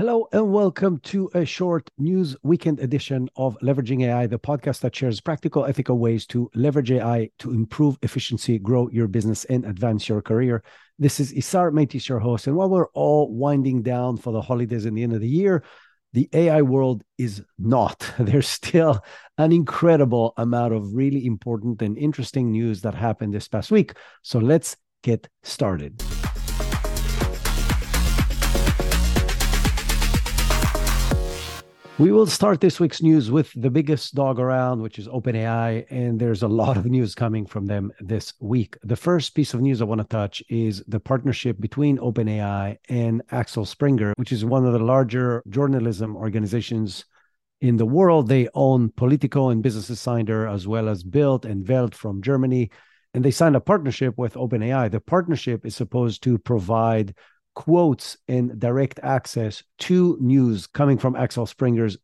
Hello and welcome to a short news weekend edition of Leveraging AI, the podcast that shares practical, ethical ways to leverage AI to improve efficiency, grow your business, and advance your career. This is Isar Meitis, your host. And while we're all winding down for the holidays and the end of the year, the AI world is not. There's still an incredible amount of really important and interesting news that happened this past week. So let's get started. We will start this week's news with the biggest dog around, which is OpenAI, and there's a lot of news coming from them this week. The first piece of news I want to touch is the partnership between OpenAI and Axel Springer, which is one of the larger journalism organizations in the world. They own Politico and Business Insider, as well as Bild and Welt from Germany. And they signed a partnership with OpenAI. The partnership is supposed to provide quotes and direct access to news coming from Axel Springer's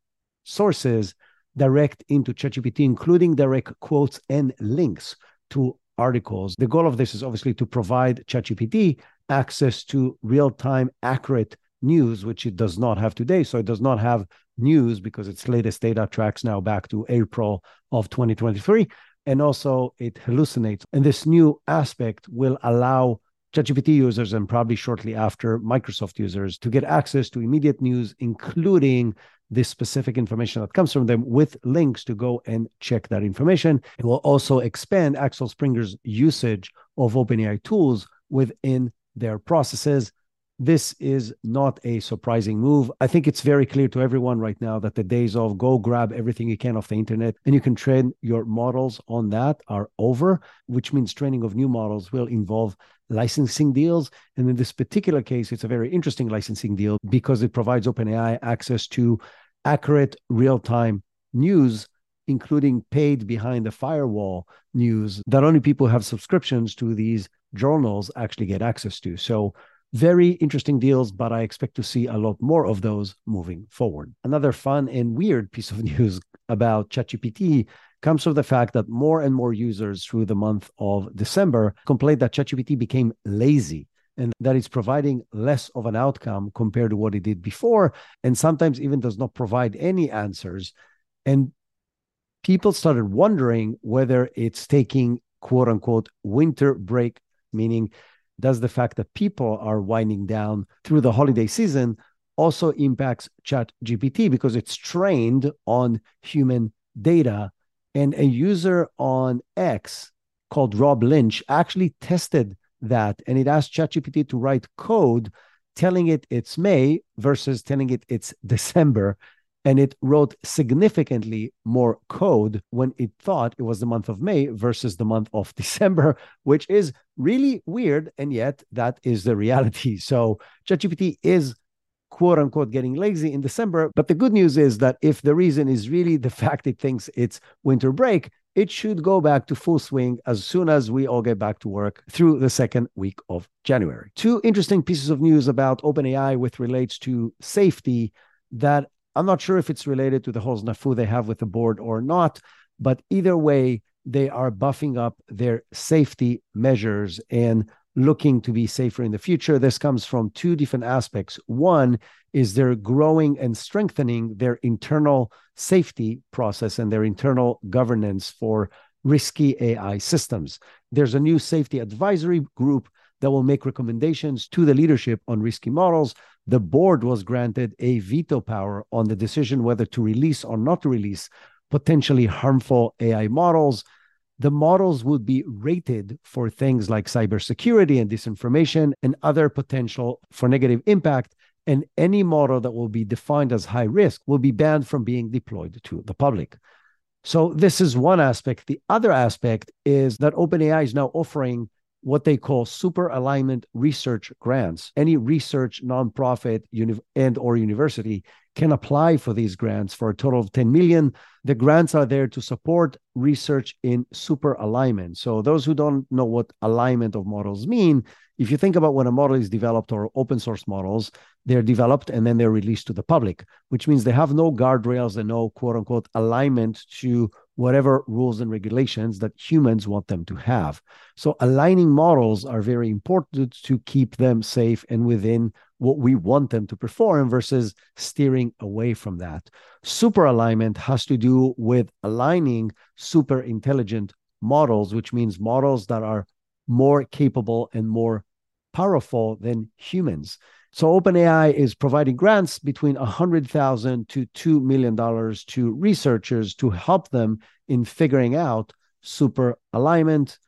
sources direct into ChatGPT, including direct quotes and links to articles. The goal of this is obviously to provide ChatGPT access to real time, accurate news, which it does not have today. So it does not have news because its latest data tracks now back to April of 2023. And also it hallucinates. And this new aspect will allow ChatGPT users and probably shortly after Microsoft users to get access to immediate news, including this specific information that comes from them with links to go and check that information. It will also expand Axel Springer's usage of OpenAI tools within their processes this is not a surprising move. I think it's very clear to everyone right now that the days of go grab everything you can off the internet and you can train your models on that are over, which means training of new models will involve licensing deals. And in this particular case, it's a very interesting licensing deal because it provides OpenAI access to accurate real time news including paid behind the firewall news that only people who have subscriptions to these journals actually get access to. So very interesting deals, but I expect to see a lot more of those moving forward. Another fun and weird piece of news about ChatGPT comes from the fact that more and more users through the month of December complained that ChatGPT became lazy and that it's providing less of an outcome compared to what it did before, and sometimes even does not provide any answers. And people started wondering whether it's taking quote unquote winter break, meaning does the fact that people are winding down through the holiday season also impacts chat gpt because it's trained on human data. And a user on x called rob lynch actually tested that and it asked ChatGPT to write code telling it it's May versus telling it it's December and it wrote significantly more code when it thought it was the month of May versus the month of December, which is really weird. And yet, that is the reality. So, ChatGPT is quote unquote getting lazy in December. But the good news is that if the reason is really the fact it thinks it's winter break, it should go back to full swing as soon as we all get back to work through the second week of January. Two interesting pieces of news about OpenAI with relates to safety that I'm not sure if it's related to the whole snafu they have with the board or not, but either way, they are buffing up their safety measures and looking to be safer in the future. This comes from two different aspects. One is they're growing and strengthening their internal safety process and their internal governance for risky AI systems. There's a new safety advisory group that will make recommendations to the leadership on risky models. The board was granted a veto power on the decision whether to release or not to release potentially harmful AI models. The models would be rated for things like cybersecurity and disinformation and other potential for negative impact. And any model that will be defined as high risk will be banned from being deployed to the public. So, this is one aspect. The other aspect is that OpenAI is now offering what they call super alignment research grants. Any research nonprofit uni- and or university can apply for these grants for a total of 10 million. The grants are there to support research in super alignment. So those who don't know what alignment of models mean, if you think about when a model is developed or open source models, they're developed and then they're released to the public, which means they have no guardrails and no quote unquote alignment to whatever rules and regulations that humans want them to have. So, aligning models are very important to keep them safe and within what we want them to perform versus steering away from that. Super alignment has to do with aligning super intelligent models, which means models that are more capable and more powerful than humans. So OpenAI is providing grants between 100,000 to $2 million to researchers to help them in figuring out super alignment,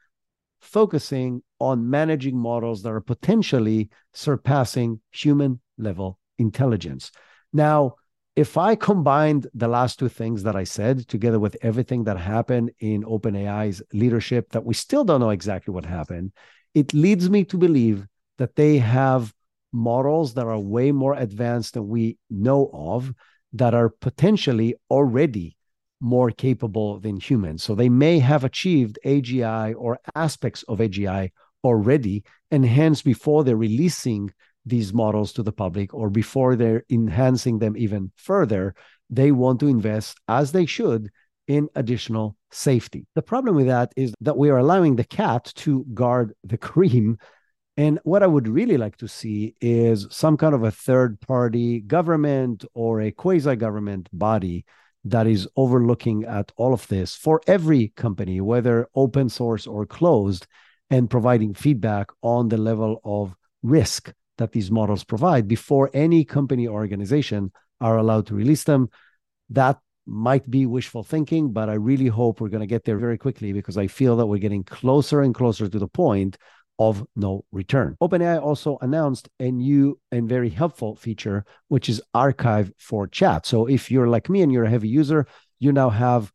focusing on managing models that are potentially surpassing human level intelligence. Now, if I combined the last two things that I said together with everything that happened in OpenAI's leadership, that we still don't know exactly what happened, it leads me to believe that they have models that are way more advanced than we know of that are potentially already more capable than humans. So they may have achieved AGI or aspects of AGI already, and hence before they're releasing these models to the public or before they're enhancing them even further, they want to invest as they should in additional safety. The problem with that is that we are allowing the cat to guard the cream. And what I would really like to see is some kind of a third party government or a quasi government body that is overlooking at all of this for every company, whether open source or closed, and providing feedback on the level of risk that these models provide before any company or organization are allowed to release them. That might be wishful thinking, but I really hope we're going to get there very quickly because I feel that we're getting closer and closer to the point of no return. OpenAI also announced a new and very helpful feature, which is archive for chat. So if you're like me and you're a heavy user, you now have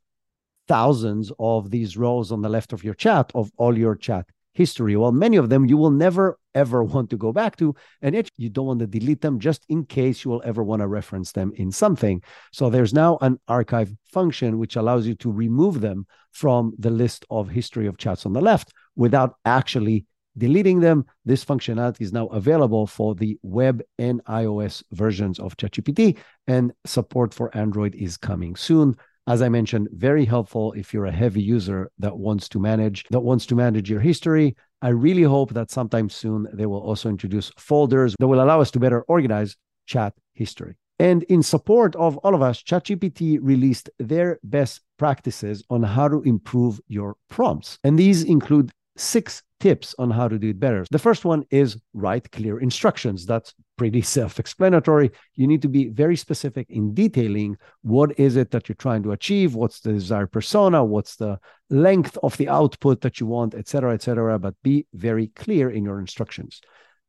thousands of these rows on the left of your chat of all your chat history. Well, many of them you will never ever want to go back to, and yet you don't want to delete them just in case you will ever want to reference them in something. So there's now an archive function which allows you to remove them from the list of history of chats on the left without actually deleting them. This functionality is now available for the web and iOS versions of ChatGPT, and support for Android is coming soon as I mentioned, very helpful if you're a heavy user that wants to manage that wants to manage your history. I really hope that sometime soon they will also introduce folders that will allow us to better organize chat history. And in support of all of us, ChatGPT released their best practices on how to improve your prompts. And these include six tips on how to do it better. The first one is write clear instructions. That's pretty self explanatory. You need to be very specific in detailing what is it that you're trying to achieve, what's the desired persona, what's the length of the output that you want, et cetera, et cetera. But be very clear in your instructions.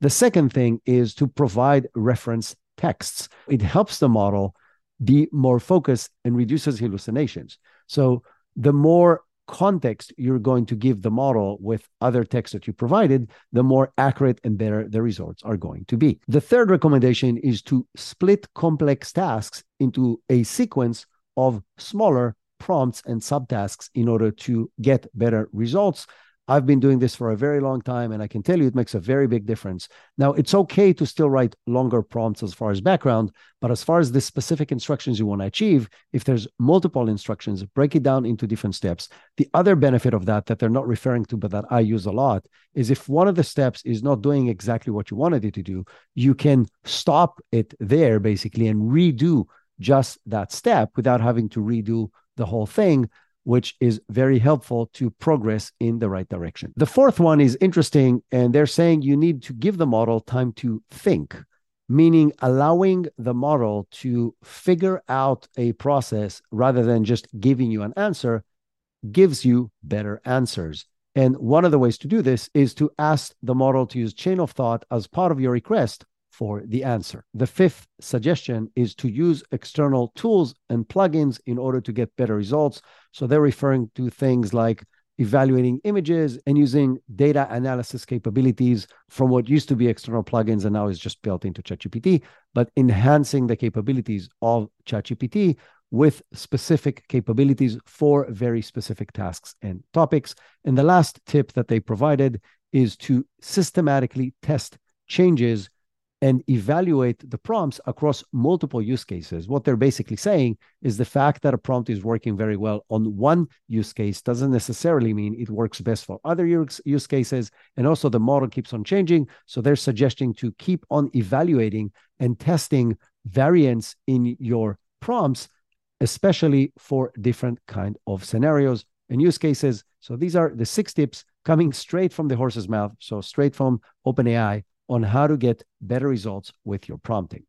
The second thing is to provide reference texts. It helps the model be more focused and reduces hallucinations. So the more context you're going to give the model with other text that you provided, the more accurate and better the results are going to be. The third recommendation is to split complex tasks into a sequence of smaller prompts and subtasks in order to get better results. I've been doing this for a very long time, and I can tell you it makes a very big difference. Now, it's okay to still write longer prompts as far as background, but as far as the specific instructions you want to achieve, if there's multiple instructions, break it down into different steps. The other benefit of that, that they're not referring to, but that I use a lot, is if one of the steps is not doing exactly what you wanted it to do, you can stop it there basically and redo just that step without having to redo the whole thing which is very helpful to progress in the right direction. The fourth one is interesting, and they're saying you need to give the model time to think, meaning allowing the model to figure out a process rather than just giving you an answer gives you better answers. And one of the ways to do this is to ask the model to use chain of thought as part of your request for the answer. The fifth suggestion is to use external tools and plugins in order to get better results. So they're referring to things like evaluating images and using data analysis capabilities from what used to be external plugins and now is just built into ChatGPT, but enhancing the capabilities of ChatGPT with specific capabilities for very specific tasks and topics. And the last tip that they provided is to systematically test changes and evaluate the prompts across multiple use cases. What they're basically saying is the fact that a prompt is working very well on one use case doesn't necessarily mean it works best for other use, cases. And also, the model keeps on changing. So they're suggesting to keep on evaluating and testing variants in your prompts, especially for different kind of scenarios and use cases. So these are the six tips coming straight from the horse's mouth. So straight from OpenAI on how to get better results with your prompting.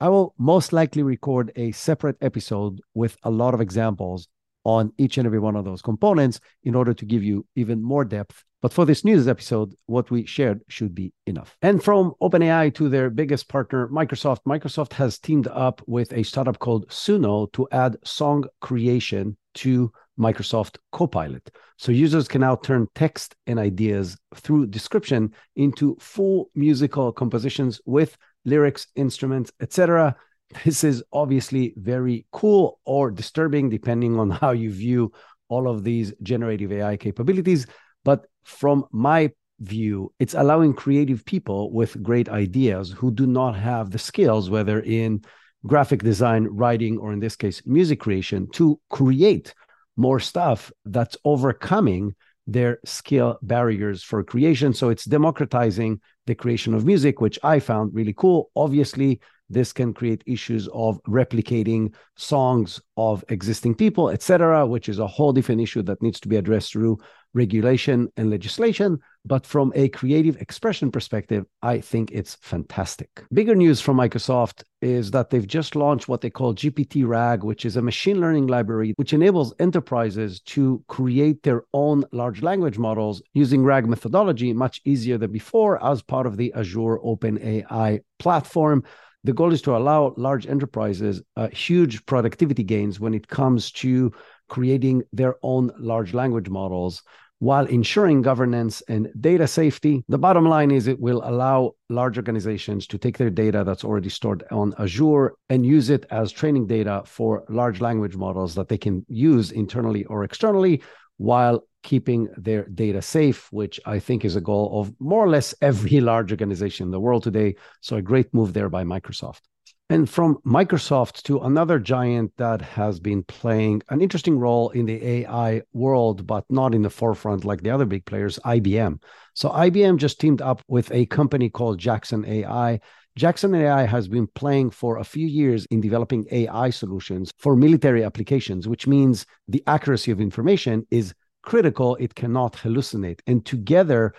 I will most likely record a separate episode with a lot of examples on each and every one of those components in order to give you even more depth. But for this news episode, what we shared should be enough. And from OpenAI to their biggest partner, Microsoft, Microsoft has teamed up with a startup called Suno to add song creation to Microsoft Copilot. So users can now turn text and ideas through description into full musical compositions with lyrics, instruments, etc. This is obviously very cool or disturbing depending on how you view all of these generative AI capabilities, but from my view, it's allowing creative people with great ideas who do not have the skills, whether in graphic design, writing, or in this case, music creation, to create more stuff that's overcoming their skill barriers for creation. So it's democratizing the creation of music, which I found really cool. Obviously, this can create issues of replicating songs of existing people, etc., which is a whole different issue that needs to be addressed through regulation and legislation. But from a creative expression perspective, I think it's fantastic. Bigger news from Microsoft is that they've just launched what they call GPT RAG, which is a machine learning library which enables enterprises to create their own large language models using RAG methodology much easier than before as part of the Azure OpenAI platform. The goal is to allow large enterprises uh, huge productivity gains when it comes to creating their own large language models while ensuring governance and data safety. The bottom line is it will allow large organizations to take their data that's already stored on Azure and use it as training data for large language models that they can use internally or externally while keeping their data safe, which I think is a goal of more or less every large organization in the world today. So, a great move there by Microsoft. And from Microsoft to another giant that has been playing an interesting role in the AI world, but not in the forefront like the other big players, IBM. So IBM just teamed up with a company called Jackson AI. Jackson AI has been playing for a few years in developing AI solutions for military applications, which means the accuracy of information is critical. It cannot hallucinate. And together,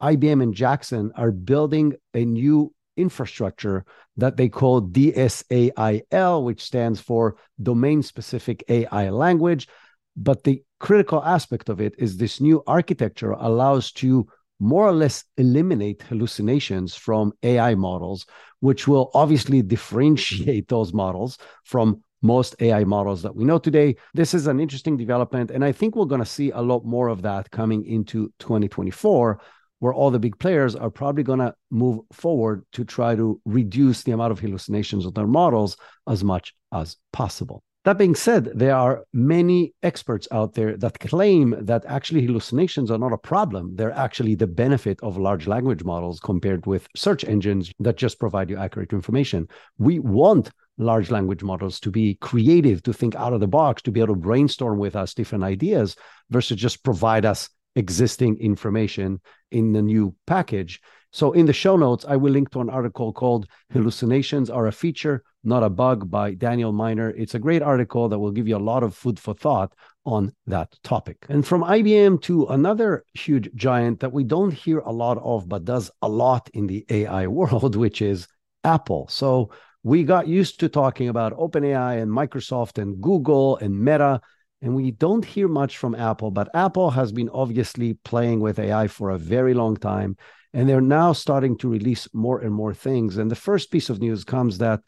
IBM and Jackson are building a new infrastructure that they call DSAIL, which stands for Domain Specific AI Language. But the critical aspect of it is this new architecture allows to more or less eliminate hallucinations from AI models, which will obviously differentiate mm-hmm. those models from most AI models that we know today. This is an interesting development, and I think we're going to see a lot more of that coming into 2024 where all the big players are probably going to move forward to try to reduce the amount of hallucinations of their models as much as possible. That being said, there are many experts out there that claim that actually hallucinations are not a problem. They're actually the benefit of large language models compared with search engines that just provide you accurate information. We want large language models to be creative, to think out of the box, to be able to brainstorm with us different ideas versus just provide us existing information in the new package. So, in the show notes, I will link to an article called Hallucinations Are a Feature, Not a Bug by Daniel Miner. It's a great article that will give you a lot of food for thought on that topic. And from IBM to another huge giant that we don't hear a lot of, but does a lot in the AI world, which is Apple. So, we got used to talking about OpenAI and Microsoft and Google and Meta and we don't hear much from Apple, but Apple has been obviously playing with AI for a very long time. And they're now starting to release more and more things. And the first piece of news comes that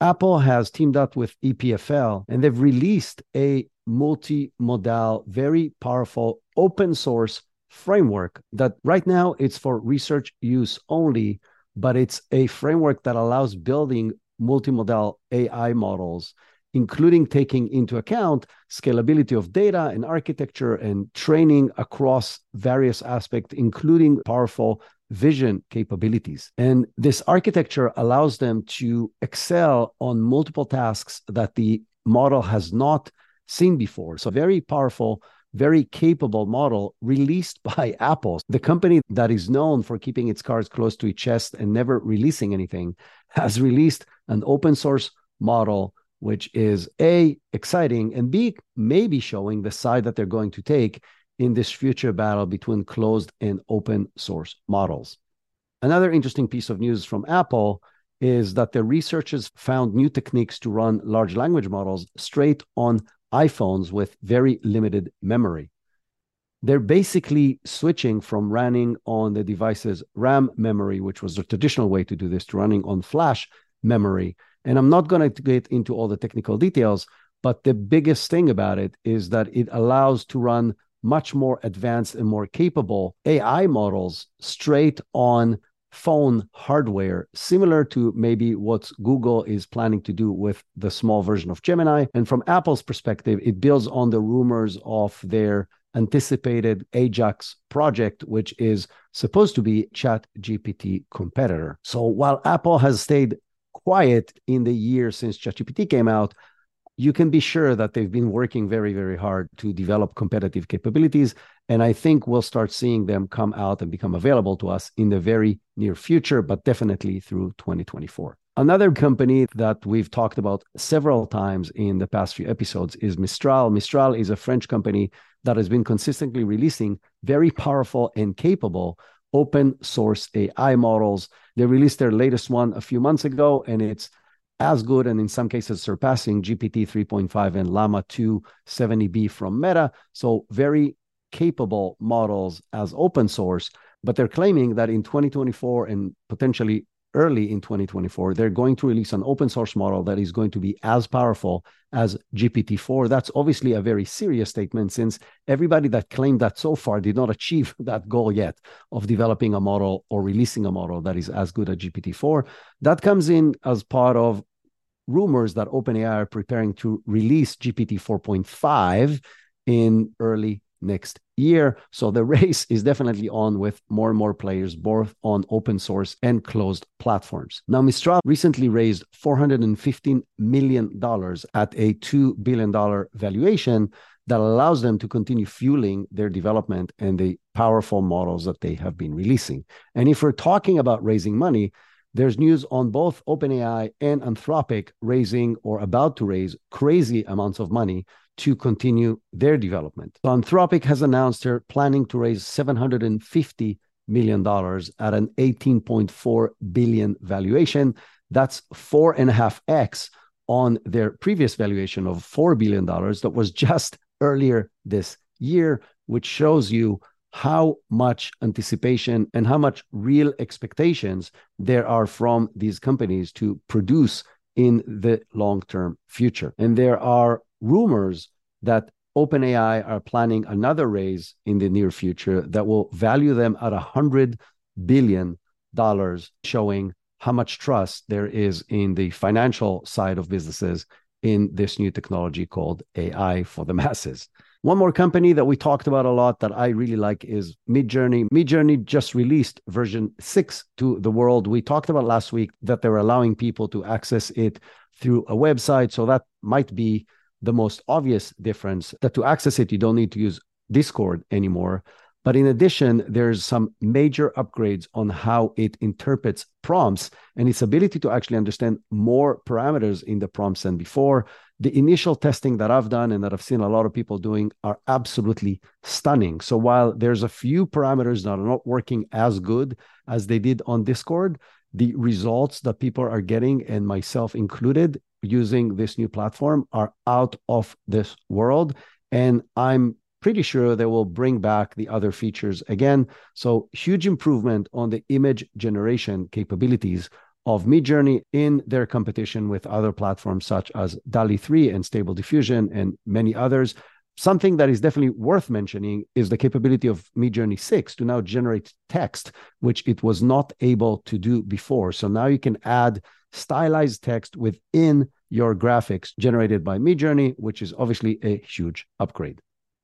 Apple has teamed up with EPFL and they've released a multimodal, very powerful open source framework that right now it's for research use only, but it's a framework that allows building multimodal AI models including taking into account scalability of data and architecture and training across various aspects, including powerful vision capabilities. And this architecture allows them to excel on multiple tasks that the model has not seen before. So, very powerful, very capable model released by Apple, the company that is known for keeping its cards close to its chest and never releasing anything, has released an open source model which is A, exciting, and B, maybe showing the side that they're going to take in this future battle between closed and open source models. Another interesting piece of news from Apple is that the researchers found new techniques to run large language models straight on iPhones with very limited memory. They're basically switching from running on the device's RAM memory, which was the traditional way to do this, to running on flash memory. And I'm not going to get into all the technical details, but the biggest thing about it is that it allows to run much more advanced and more capable AI models straight on phone hardware, similar to maybe what Google is planning to do with the small version of Gemini. And from Apple's perspective, it builds on the rumors of their anticipated Ajax project, which is supposed to be Chat GPT competitor. So while Apple has stayed quiet in the year since ChatGPT came out, you can be sure that they've been working very, very hard to develop competitive capabilities. And I think we'll start seeing them come out and become available to us in the very near future, but definitely through 2024. Another company that we've talked about several times in the past few episodes is Mistral. Mistral is a French company that has been consistently releasing very powerful and capable open source AI models. They released their latest one a few months ago, and it's as good and in some cases surpassing GPT 3.5 and Llama 2 70B from Meta. So, very capable models as open source. But they're claiming that in 2024 and potentially early in 2024, they're going to release an open source model that is going to be as powerful as GPT-4. That's obviously a very serious statement since everybody that claimed that so far did not achieve that goal yet of developing a model or releasing a model that is as good as GPT-4. That comes in as part of rumors that OpenAI are preparing to release GPT 4.5 in early next year. So the race is definitely on with more and more players, both on open source and closed platforms. Now, Mistral recently raised $415 million at a $2 billion valuation that allows them to continue fueling their development and the powerful models that they have been releasing. And if we're talking about raising money, there's news on both OpenAI and Anthropic raising or about to raise crazy amounts of money to continue their development. So Anthropic has announced they're planning to raise $750 million at an 18.4 billion valuation. That's four and a half X on their previous valuation of $4 billion that was just earlier this year, which shows you how much anticipation and how much real expectations there are from these companies to produce in the long term future. And there are rumors that OpenAI are planning another raise in the near future that will value them at a hundred billion dollars, showing how much trust there is in the financial side of businesses in this new technology called AI for the masses. One more company that we talked about a lot that I really like is Midjourney. Midjourney just released version 6 to the world. We talked about last week that they're allowing people to access it through a website. So that might be the most obvious difference that to access it, you don't need to use Discord anymore. But in addition, there's some major upgrades on how it interprets prompts and its ability to actually understand more parameters in the prompts than before the initial testing that I've done and that I've seen a lot of people doing are absolutely stunning. So while there's a few parameters that are not working as good as they did on Discord, the results that people are getting, and myself included, using this new platform are out of this world. And I'm pretty sure they will bring back the other features again. So, huge improvement on the image generation capabilities of Midjourney in their competition with other platforms such as DALL-E 3 and Stable Diffusion and many others. Something that is definitely worth mentioning is the capability of Midjourney 6 to now generate text, which it was not able to do before. So now you can add stylized text within your graphics generated by Midjourney, which is obviously a huge upgrade.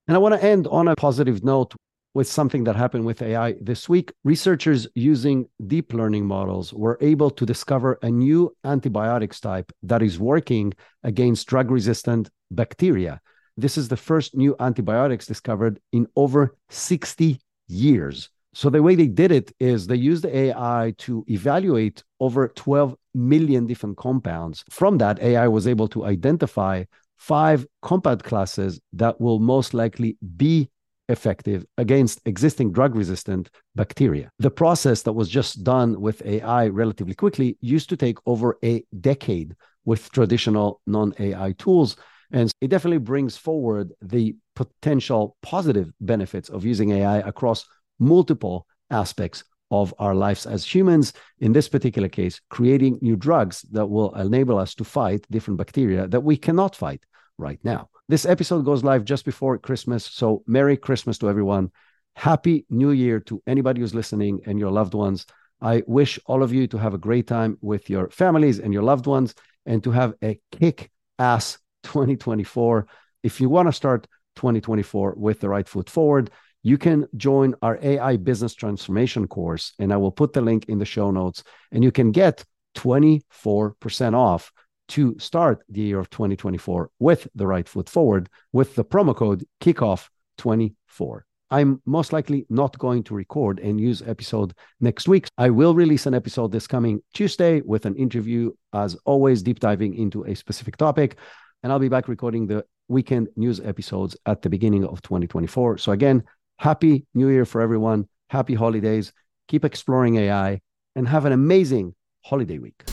And I want to end on a positive note with something that happened with AI this week. Researchers using deep learning models were able to discover a new antibiotics type that is working against drug resistant bacteria. This is the first new antibiotics discovered in over 60 years. So, the way they did it is they used AI to evaluate over 12 million different compounds. From that, AI was able to identify five compound classes that will most likely be effective against existing drug resistant bacteria. The process that was just done with AI relatively quickly used to take over a decade with traditional non AI tools. And it definitely brings forward the potential positive benefits of using AI across multiple aspects of our lives as humans. In this particular case, creating new drugs that will enable us to fight different bacteria that we cannot fight right now. This episode goes live just before Christmas. So, Merry Christmas to everyone. Happy New Year to anybody who's listening and your loved ones. I wish all of you to have a great time with your families and your loved ones and to have a kick ass 2024. If you want to start 2024 with the right foot forward, you can join our AI business transformation course. And I will put the link in the show notes. And you can get 24% off to start the year of 2024 with the right foot forward with the promo code kickoff24. I'm most likely not going to record and use episode next week. I will release an episode this coming Tuesday with an interview, as always, deep diving into a specific topic. And I'll be back recording the weekend news episodes at the beginning of 2024. So, again, happy new year for everyone. Happy holidays. Keep exploring AI and have an amazing holiday week.